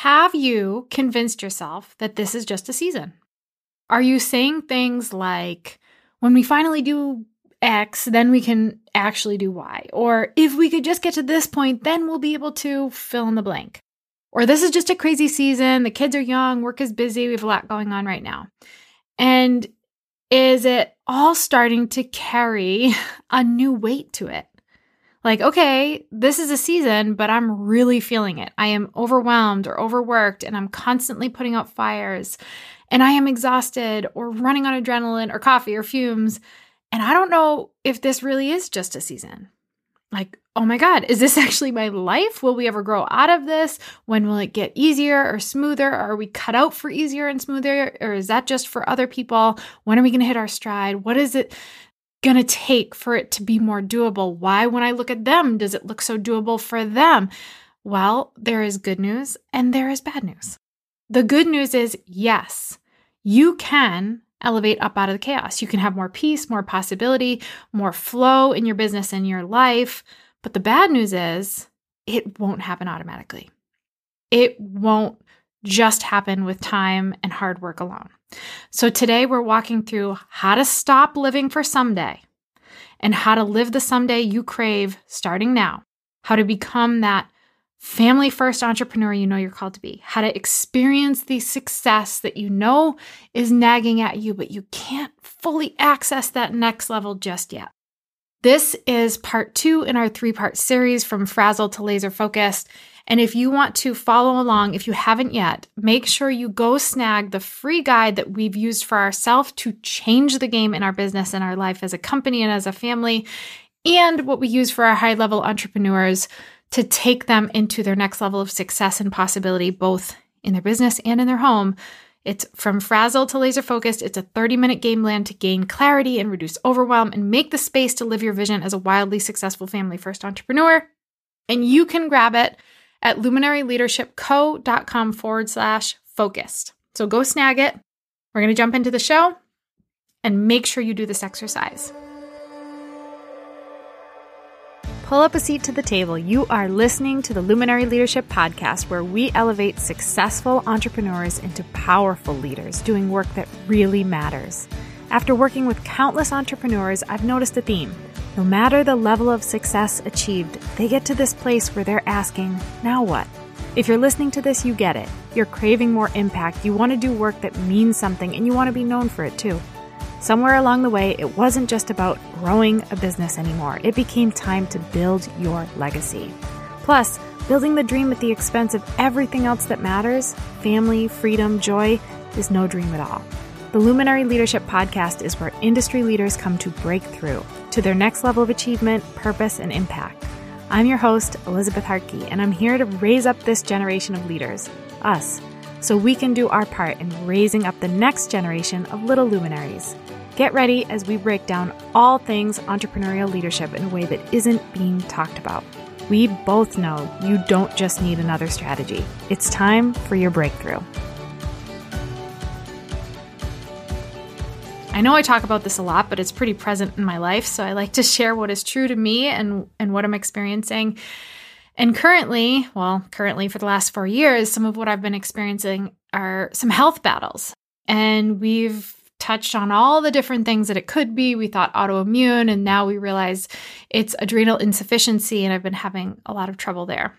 Have you convinced yourself that this is just a season? Are you saying things like, when we finally do X, then we can actually do Y? Or if we could just get to this point, then we'll be able to fill in the blank. Or this is just a crazy season. The kids are young, work is busy, we have a lot going on right now. And is it all starting to carry a new weight to it? Like, okay, this is a season, but I'm really feeling it. I am overwhelmed or overworked, and I'm constantly putting out fires, and I am exhausted or running on adrenaline or coffee or fumes. And I don't know if this really is just a season. Like, oh my God, is this actually my life? Will we ever grow out of this? When will it get easier or smoother? Are we cut out for easier and smoother? Or is that just for other people? When are we going to hit our stride? What is it going to take for it to be more doable? Why, when I look at them, does it look so doable for them? Well, there is good news and there is bad news. The good news is yes, you can elevate up out of the chaos. You can have more peace, more possibility, more flow in your business and your life. But the bad news is it won't happen automatically. It won't just happen with time and hard work alone. So today we're walking through how to stop living for someday and how to live the someday you crave starting now. How to become that family first entrepreneur you know you're called to be, how to experience the success that you know is nagging at you, but you can't fully access that next level just yet. This is part two in our three part series from frazzled to laser focused. And if you want to follow along, if you haven't yet, make sure you go snag the free guide that we've used for ourselves to change the game in our business and our life as a company and as a family, and what we use for our high level entrepreneurs to take them into their next level of success and possibility, both in their business and in their home. It's from frazzled to laser focused. It's a 30 minute game plan to gain clarity and reduce overwhelm and make the space to live your vision as a wildly successful family first entrepreneur. And you can grab it at luminaryleadershipco.com forward slash focused. So go snag it. We're going to jump into the show and make sure you do this exercise. Pull up a seat to the table. You are listening to the Luminary Leadership Podcast, where we elevate successful entrepreneurs into powerful leaders doing work that really matters. After working with countless entrepreneurs, I've noticed a theme. No matter the level of success achieved, they get to this place where they're asking, now what? If you're listening to this, you get it. You're craving more impact, you want to do work that means something, and you want to be known for it too. Somewhere along the way, it wasn't just about growing a business anymore. It became time to build your legacy. Plus, building the dream at the expense of everything else that matters family, freedom, joy is no dream at all. The Luminary Leadership Podcast is where industry leaders come to break through to their next level of achievement, purpose, and impact. I'm your host, Elizabeth Hartke, and I'm here to raise up this generation of leaders, us, so we can do our part in raising up the next generation of little luminaries. Get ready as we break down all things entrepreneurial leadership in a way that isn't being talked about. We both know you don't just need another strategy, it's time for your breakthrough. I know I talk about this a lot, but it's pretty present in my life, so I like to share what is true to me and, and what I'm experiencing. And currently, well, currently for the last four years, some of what I've been experiencing are some health battles. And we've touched on all the different things that it could be. We thought autoimmune, and now we realize it's adrenal insufficiency, and I've been having a lot of trouble there.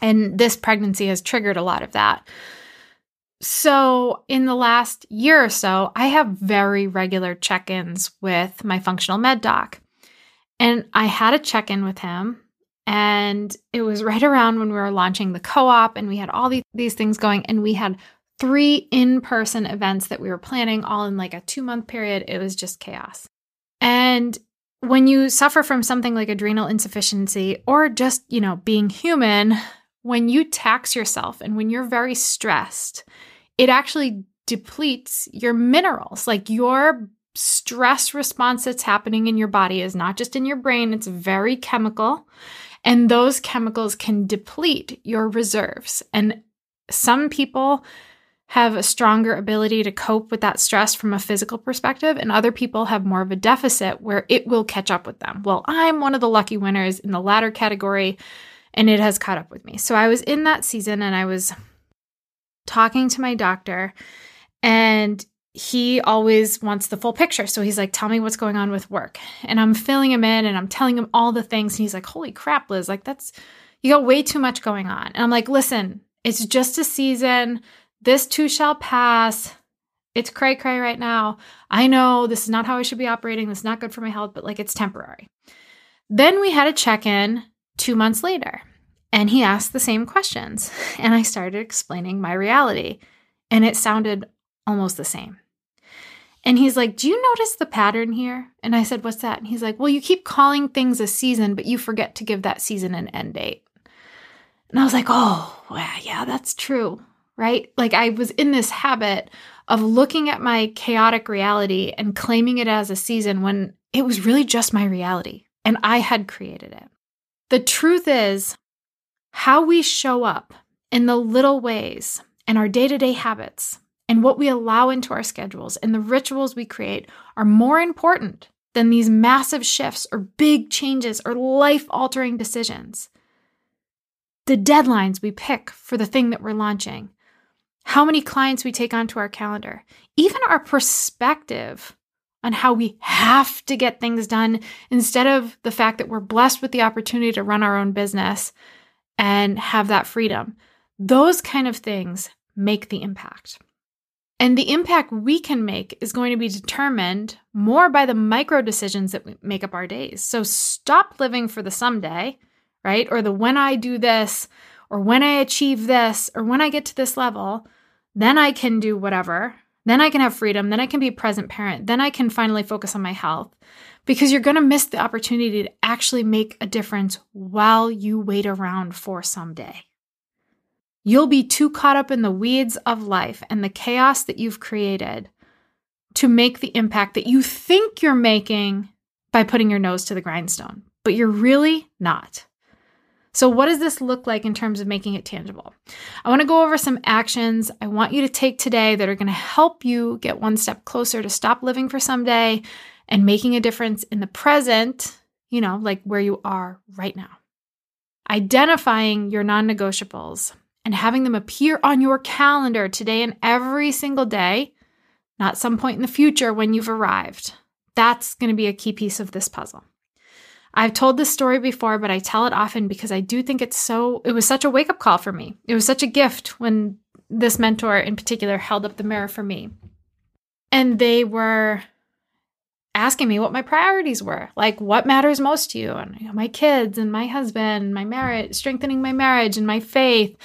And this pregnancy has triggered a lot of that. So, in the last year or so, I have very regular check ins with my functional med doc. And I had a check in with him, and it was right around when we were launching the co op, and we had all these, these things going, and we had three in person events that we were planning all in like a two month period. It was just chaos. And when you suffer from something like adrenal insufficiency or just, you know, being human, when you tax yourself and when you're very stressed, it actually depletes your minerals. Like your stress response that's happening in your body is not just in your brain, it's very chemical. And those chemicals can deplete your reserves. And some people have a stronger ability to cope with that stress from a physical perspective, and other people have more of a deficit where it will catch up with them. Well, I'm one of the lucky winners in the latter category, and it has caught up with me. So I was in that season and I was talking to my doctor, and he always wants the full picture. So he's like, Tell me what's going on with work. And I'm filling him in and I'm telling him all the things. And he's like, Holy crap, Liz, like that's, you got way too much going on. And I'm like, Listen, it's just a season. This too shall pass. It's cray cray right now. I know this is not how I should be operating. This is not good for my health, but like it's temporary. Then we had a check in two months later, and he asked the same questions. And I started explaining my reality, and it sounded almost the same. And he's like, Do you notice the pattern here? And I said, What's that? And he's like, Well, you keep calling things a season, but you forget to give that season an end date. And I was like, Oh, yeah, that's true. Right? Like I was in this habit of looking at my chaotic reality and claiming it as a season when it was really just my reality and I had created it. The truth is, how we show up in the little ways and our day to day habits and what we allow into our schedules and the rituals we create are more important than these massive shifts or big changes or life altering decisions. The deadlines we pick for the thing that we're launching, how many clients we take onto our calendar, even our perspective on how we have to get things done instead of the fact that we're blessed with the opportunity to run our own business and have that freedom. Those kind of things make the impact. And the impact we can make is going to be determined more by the micro decisions that make up our days. So stop living for the someday, right? Or the when I do this, or when I achieve this, or when I get to this level, then I can do whatever. Then I can have freedom. Then I can be a present parent. Then I can finally focus on my health because you're going to miss the opportunity to actually make a difference while you wait around for someday. You'll be too caught up in the weeds of life and the chaos that you've created to make the impact that you think you're making by putting your nose to the grindstone, but you're really not. So, what does this look like in terms of making it tangible? I want to go over some actions I want you to take today that are going to help you get one step closer to stop living for someday and making a difference in the present, you know, like where you are right now. Identifying your non negotiables and having them appear on your calendar today and every single day, not some point in the future when you've arrived. That's going to be a key piece of this puzzle. I've told this story before, but I tell it often because I do think it's so, it was such a wake up call for me. It was such a gift when this mentor in particular held up the mirror for me. And they were asking me what my priorities were like what matters most to you and you know, my kids and my husband my marriage strengthening my marriage and my faith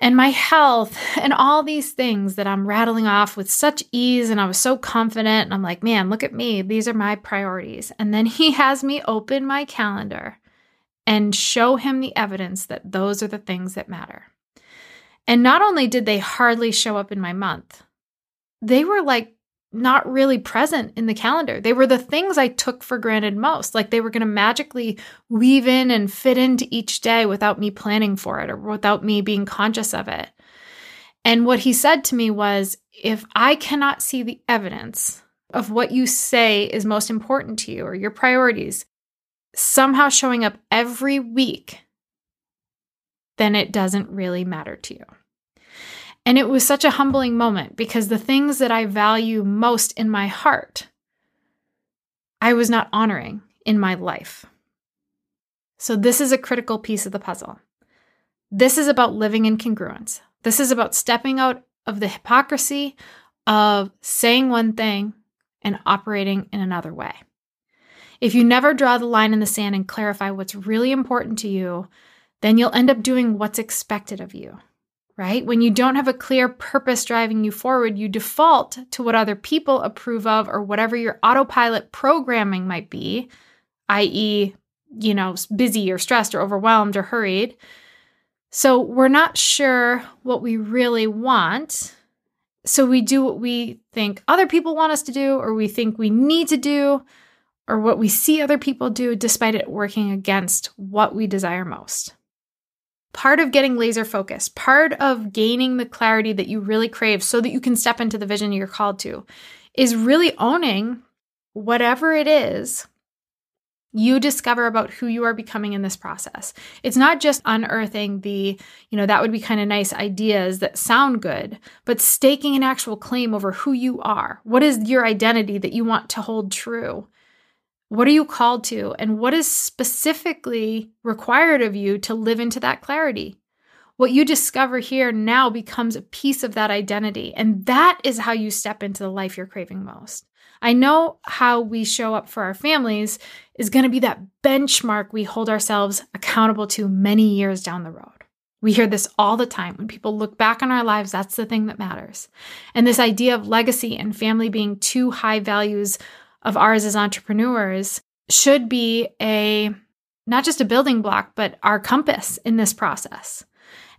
and my health and all these things that I'm rattling off with such ease. And I was so confident. And I'm like, man, look at me. These are my priorities. And then he has me open my calendar and show him the evidence that those are the things that matter. And not only did they hardly show up in my month, they were like not really present in the calendar. They were the things I took for granted most. Like they were going to magically weave in and fit into each day without me planning for it or without me being conscious of it. And what he said to me was if I cannot see the evidence of what you say is most important to you or your priorities somehow showing up every week, then it doesn't really matter to you. And it was such a humbling moment because the things that I value most in my heart, I was not honoring in my life. So, this is a critical piece of the puzzle. This is about living in congruence. This is about stepping out of the hypocrisy of saying one thing and operating in another way. If you never draw the line in the sand and clarify what's really important to you, then you'll end up doing what's expected of you right? When you don't have a clear purpose driving you forward, you default to what other people approve of or whatever your autopilot programming might be, i.e., you know, busy or stressed or overwhelmed or hurried. So we're not sure what we really want. So we do what we think other people want us to do, or we think we need to do, or what we see other people do, despite it working against what we desire most. Part of getting laser focused, part of gaining the clarity that you really crave so that you can step into the vision you're called to, is really owning whatever it is you discover about who you are becoming in this process. It's not just unearthing the, you know, that would be kind of nice ideas that sound good, but staking an actual claim over who you are. What is your identity that you want to hold true? What are you called to? And what is specifically required of you to live into that clarity? What you discover here now becomes a piece of that identity. And that is how you step into the life you're craving most. I know how we show up for our families is going to be that benchmark we hold ourselves accountable to many years down the road. We hear this all the time. When people look back on our lives, that's the thing that matters. And this idea of legacy and family being two high values of ours as entrepreneurs should be a not just a building block, but our compass in this process.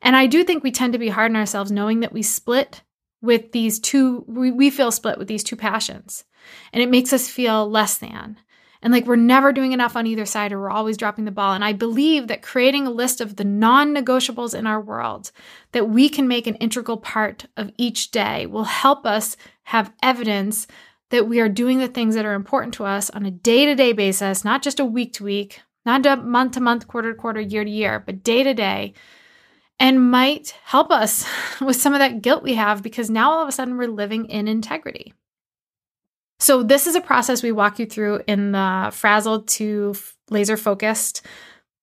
And I do think we tend to be hard on ourselves knowing that we split with these two, we, we feel split with these two passions. And it makes us feel less than. And like we're never doing enough on either side or we're always dropping the ball. And I believe that creating a list of the non negotiables in our world that we can make an integral part of each day will help us have evidence that we are doing the things that are important to us on a day to day basis, not just a week to week, not a month to month, quarter to quarter, year to year, but day to day and might help us with some of that guilt we have because now all of a sudden we're living in integrity. So, this is a process we walk you through in the frazzled to laser focused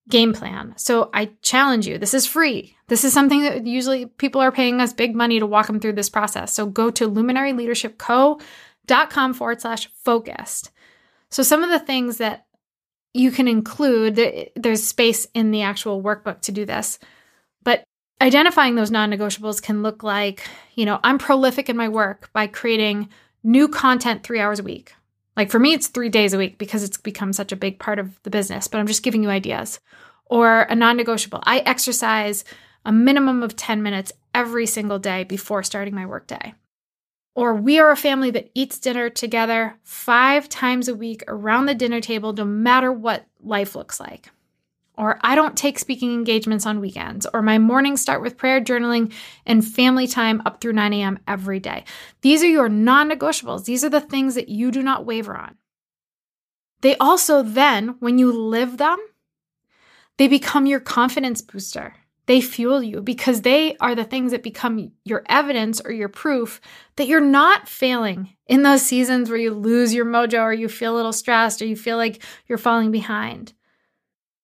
game plan. So, I challenge you this is free. This is something that usually people are paying us big money to walk them through this process. So, go to luminaryleadershipco.com forward slash focused. So, some of the things that you can include, there's space in the actual workbook to do this. But identifying those non negotiables can look like, you know, I'm prolific in my work by creating new content three hours a week. Like for me, it's three days a week because it's become such a big part of the business, but I'm just giving you ideas. Or a non negotiable. I exercise a minimum of 10 minutes every single day before starting my workday. Or we are a family that eats dinner together five times a week around the dinner table, no matter what life looks like or I don't take speaking engagements on weekends, or my mornings start with prayer, journaling, and family time up through 9 a.m. every day. These are your non negotiables. These are the things that you do not waver on. They also then, when you live them, they become your confidence booster. They fuel you because they are the things that become your evidence or your proof that you're not failing in those seasons where you lose your mojo or you feel a little stressed or you feel like you're falling behind.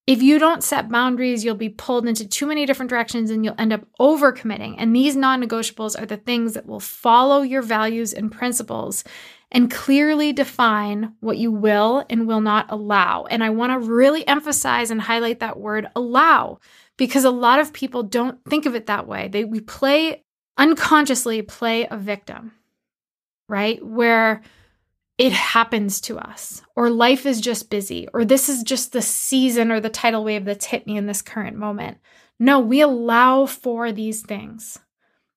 If you don't set boundaries, you'll be pulled into too many different directions and you'll end up overcommitting. And these non negotiables are the things that will follow your values and principles and clearly define what you will and will not allow. And I want to really emphasize and highlight that word allow because a lot of people don't think of it that way. They we play unconsciously play a victim, right? Where it happens to us, or life is just busy, or this is just the season or the tidal wave that's hit me in this current moment. No, we allow for these things.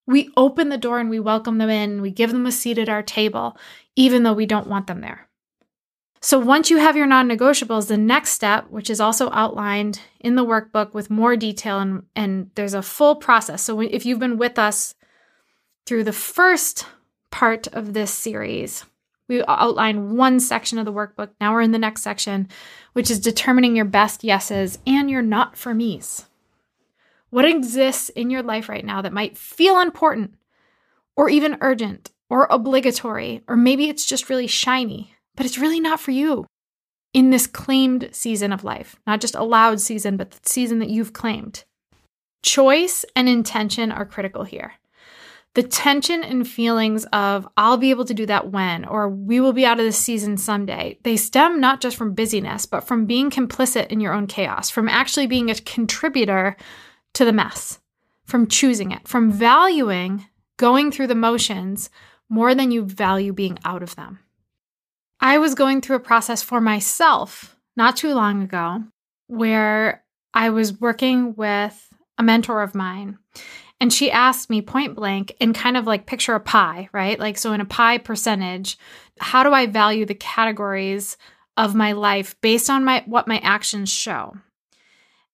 We open the door and we welcome them in. We give them a seat at our table, even though we don't want them there. So, once you have your non negotiables, the next step, which is also outlined in the workbook with more detail, and, and there's a full process. So, if you've been with us through the first part of this series, we outline one section of the workbook. Now we're in the next section, which is determining your best yeses and your not for me's. What exists in your life right now that might feel important or even urgent or obligatory, or maybe it's just really shiny, but it's really not for you in this claimed season of life, not just a allowed season, but the season that you've claimed. Choice and intention are critical here the tension and feelings of I'll be able to do that when, or we will be out of this season someday, they stem not just from busyness, but from being complicit in your own chaos, from actually being a contributor to the mess, from choosing it, from valuing going through the motions more than you value being out of them. I was going through a process for myself not too long ago where I was working with a mentor of mine and she asked me point blank and kind of like picture a pie, right? Like, so in a pie percentage, how do I value the categories of my life based on my what my actions show?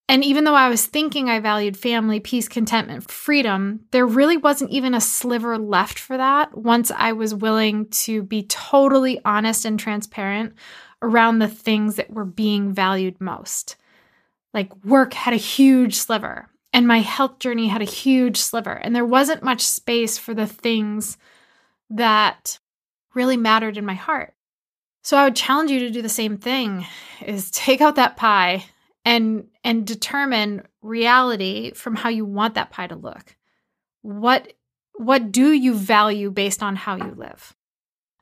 And even though I was thinking I valued family, peace, contentment, freedom, there really wasn't even a sliver left for that once I was willing to be totally honest and transparent around the things that were being valued most. Like work had a huge sliver, and my health journey had a huge sliver, and there wasn't much space for the things that really mattered in my heart. So I would challenge you to do the same thing is take out that pie and and determine reality from how you want that pie to look. What what do you value based on how you live?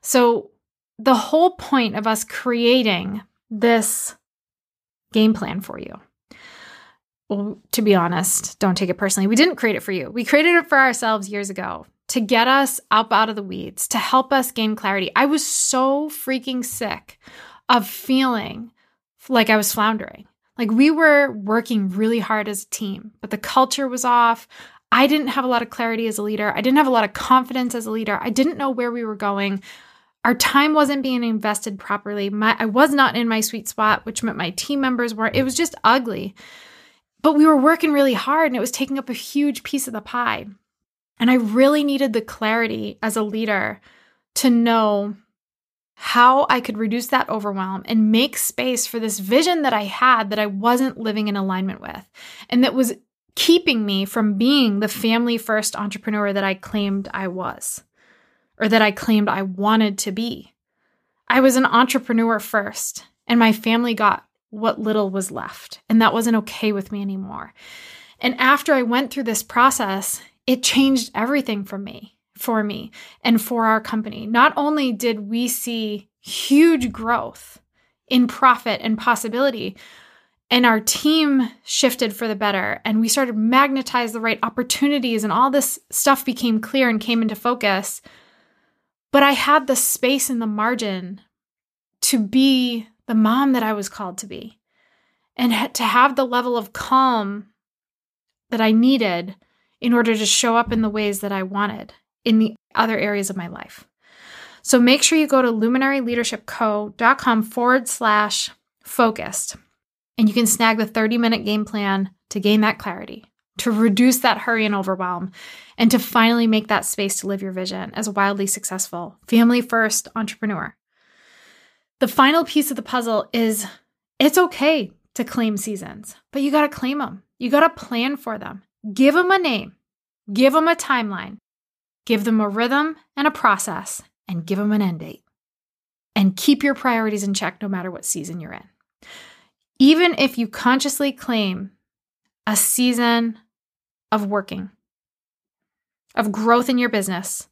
So the whole point of us creating this game plan for you. Well, to be honest, don't take it personally. We didn't create it for you. We created it for ourselves years ago to get us up out of the weeds, to help us gain clarity. I was so freaking sick of feeling like I was floundering. Like we were working really hard as a team, but the culture was off. I didn't have a lot of clarity as a leader. I didn't have a lot of confidence as a leader. I didn't know where we were going. Our time wasn't being invested properly. My, I was not in my sweet spot, which meant my team members weren't. It was just ugly. But we were working really hard and it was taking up a huge piece of the pie. And I really needed the clarity as a leader to know how I could reduce that overwhelm and make space for this vision that I had that I wasn't living in alignment with and that was keeping me from being the family first entrepreneur that I claimed I was or that I claimed I wanted to be. I was an entrepreneur first, and my family got what little was left, and that wasn't okay with me anymore. And after I went through this process, it changed everything for me, for me, and for our company. Not only did we see huge growth in profit and possibility, and our team shifted for the better, and we started magnetize the right opportunities, and all this stuff became clear and came into focus. But I had the space and the margin to be the mom that I was called to be, and to have the level of calm that I needed in order to show up in the ways that I wanted in the other areas of my life. So make sure you go to luminaryleadershipco.com forward slash focused and you can snag the 30 minute game plan to gain that clarity, to reduce that hurry and overwhelm, and to finally make that space to live your vision as a wildly successful family first entrepreneur. The final piece of the puzzle is it's okay to claim seasons, but you got to claim them. You got to plan for them. Give them a name, give them a timeline, give them a rhythm and a process, and give them an end date. And keep your priorities in check no matter what season you're in. Even if you consciously claim a season of working, of growth in your business,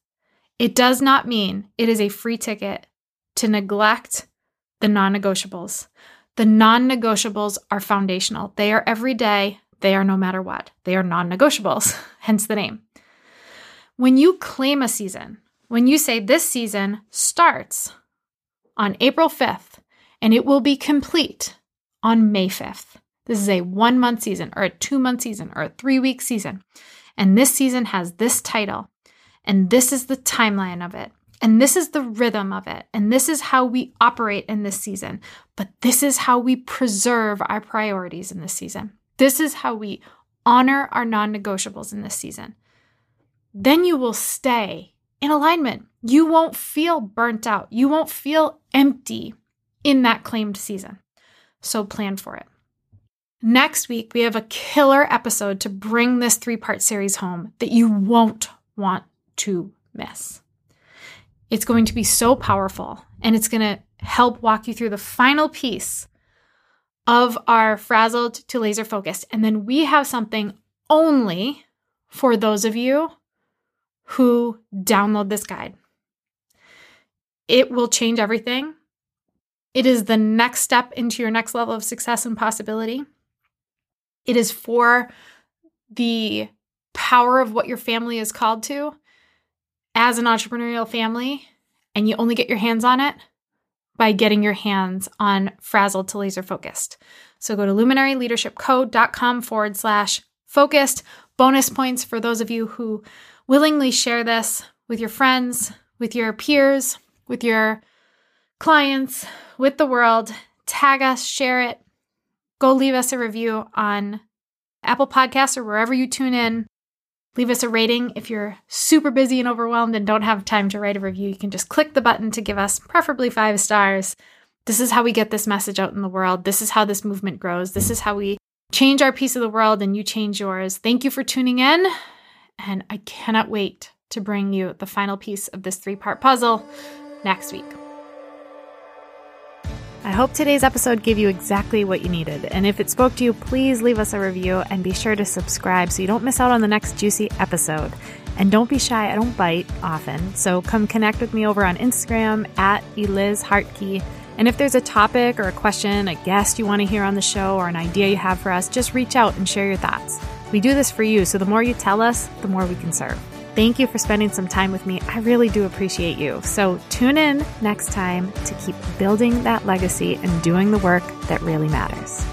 it does not mean it is a free ticket to neglect the non negotiables. The non negotiables are foundational, they are every day, they are no matter what. They are non negotiables, hence the name. When you claim a season, when you say this season starts on April 5th and it will be complete on May 5th, this is a one month season or a two month season or a three week season. And this season has this title, and this is the timeline of it. And this is the rhythm of it. And this is how we operate in this season. But this is how we preserve our priorities in this season. This is how we honor our non negotiables in this season. Then you will stay in alignment. You won't feel burnt out. You won't feel empty in that claimed season. So plan for it. Next week, we have a killer episode to bring this three part series home that you won't want to miss. It's going to be so powerful and it's going to help walk you through the final piece of our frazzled to laser focused. And then we have something only for those of you who download this guide. It will change everything. It is the next step into your next level of success and possibility. It is for the power of what your family is called to as an entrepreneurial family, and you only get your hands on it by getting your hands on Frazzled to Laser Focused. So go to luminaryleadershipco.com forward slash focused. Bonus points for those of you who willingly share this with your friends, with your peers, with your clients, with the world. Tag us, share it. Go leave us a review on Apple Podcasts or wherever you tune in. Leave us a rating. If you're super busy and overwhelmed and don't have time to write a review, you can just click the button to give us preferably five stars. This is how we get this message out in the world. This is how this movement grows. This is how we change our piece of the world and you change yours. Thank you for tuning in. And I cannot wait to bring you the final piece of this three part puzzle next week. I hope today's episode gave you exactly what you needed. And if it spoke to you, please leave us a review and be sure to subscribe so you don't miss out on the next juicy episode. And don't be shy, I don't bite often. So come connect with me over on Instagram at Eliz Hartke. And if there's a topic or a question, a guest you want to hear on the show, or an idea you have for us, just reach out and share your thoughts. We do this for you, so the more you tell us, the more we can serve. Thank you for spending some time with me. I really do appreciate you. So tune in next time to keep building that legacy and doing the work that really matters.